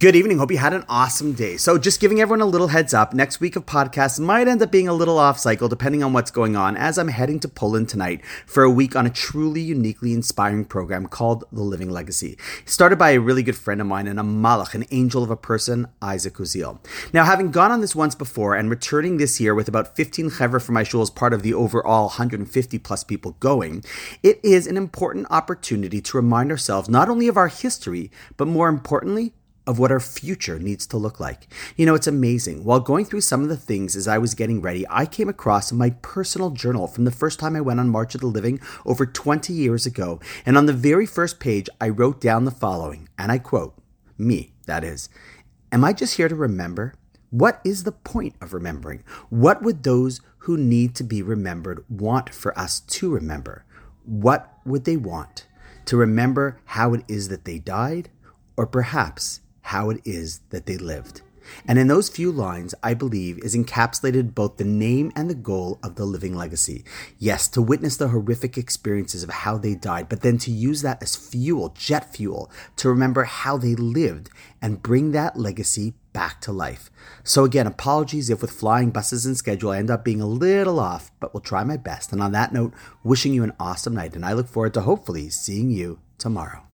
Good evening. Hope you had an awesome day. So, just giving everyone a little heads up next week of podcasts might end up being a little off cycle depending on what's going on, as I'm heading to Poland tonight for a week on a truly uniquely inspiring program called The Living Legacy. Started by a really good friend of mine and a malach, an angel of a person, Isaac Uziel. Now, having gone on this once before and returning this year with about 15 chevra from my shul as part of the overall 150 plus people going, it is an important opportunity to remind ourselves not only of our history, but more importantly, of what our future needs to look like. You know, it's amazing. While going through some of the things as I was getting ready, I came across my personal journal from the first time I went on March of the Living over 20 years ago. And on the very first page, I wrote down the following, and I quote, me, that is, Am I just here to remember? What is the point of remembering? What would those who need to be remembered want for us to remember? What would they want? To remember how it is that they died? Or perhaps how it is that they lived. And in those few lines, I believe, is encapsulated both the name and the goal of the living legacy. Yes, to witness the horrific experiences of how they died, but then to use that as fuel, jet fuel, to remember how they lived and bring that legacy back to life. So, again, apologies if with flying buses and schedule I end up being a little off, but we'll try my best. And on that note, wishing you an awesome night, and I look forward to hopefully seeing you tomorrow.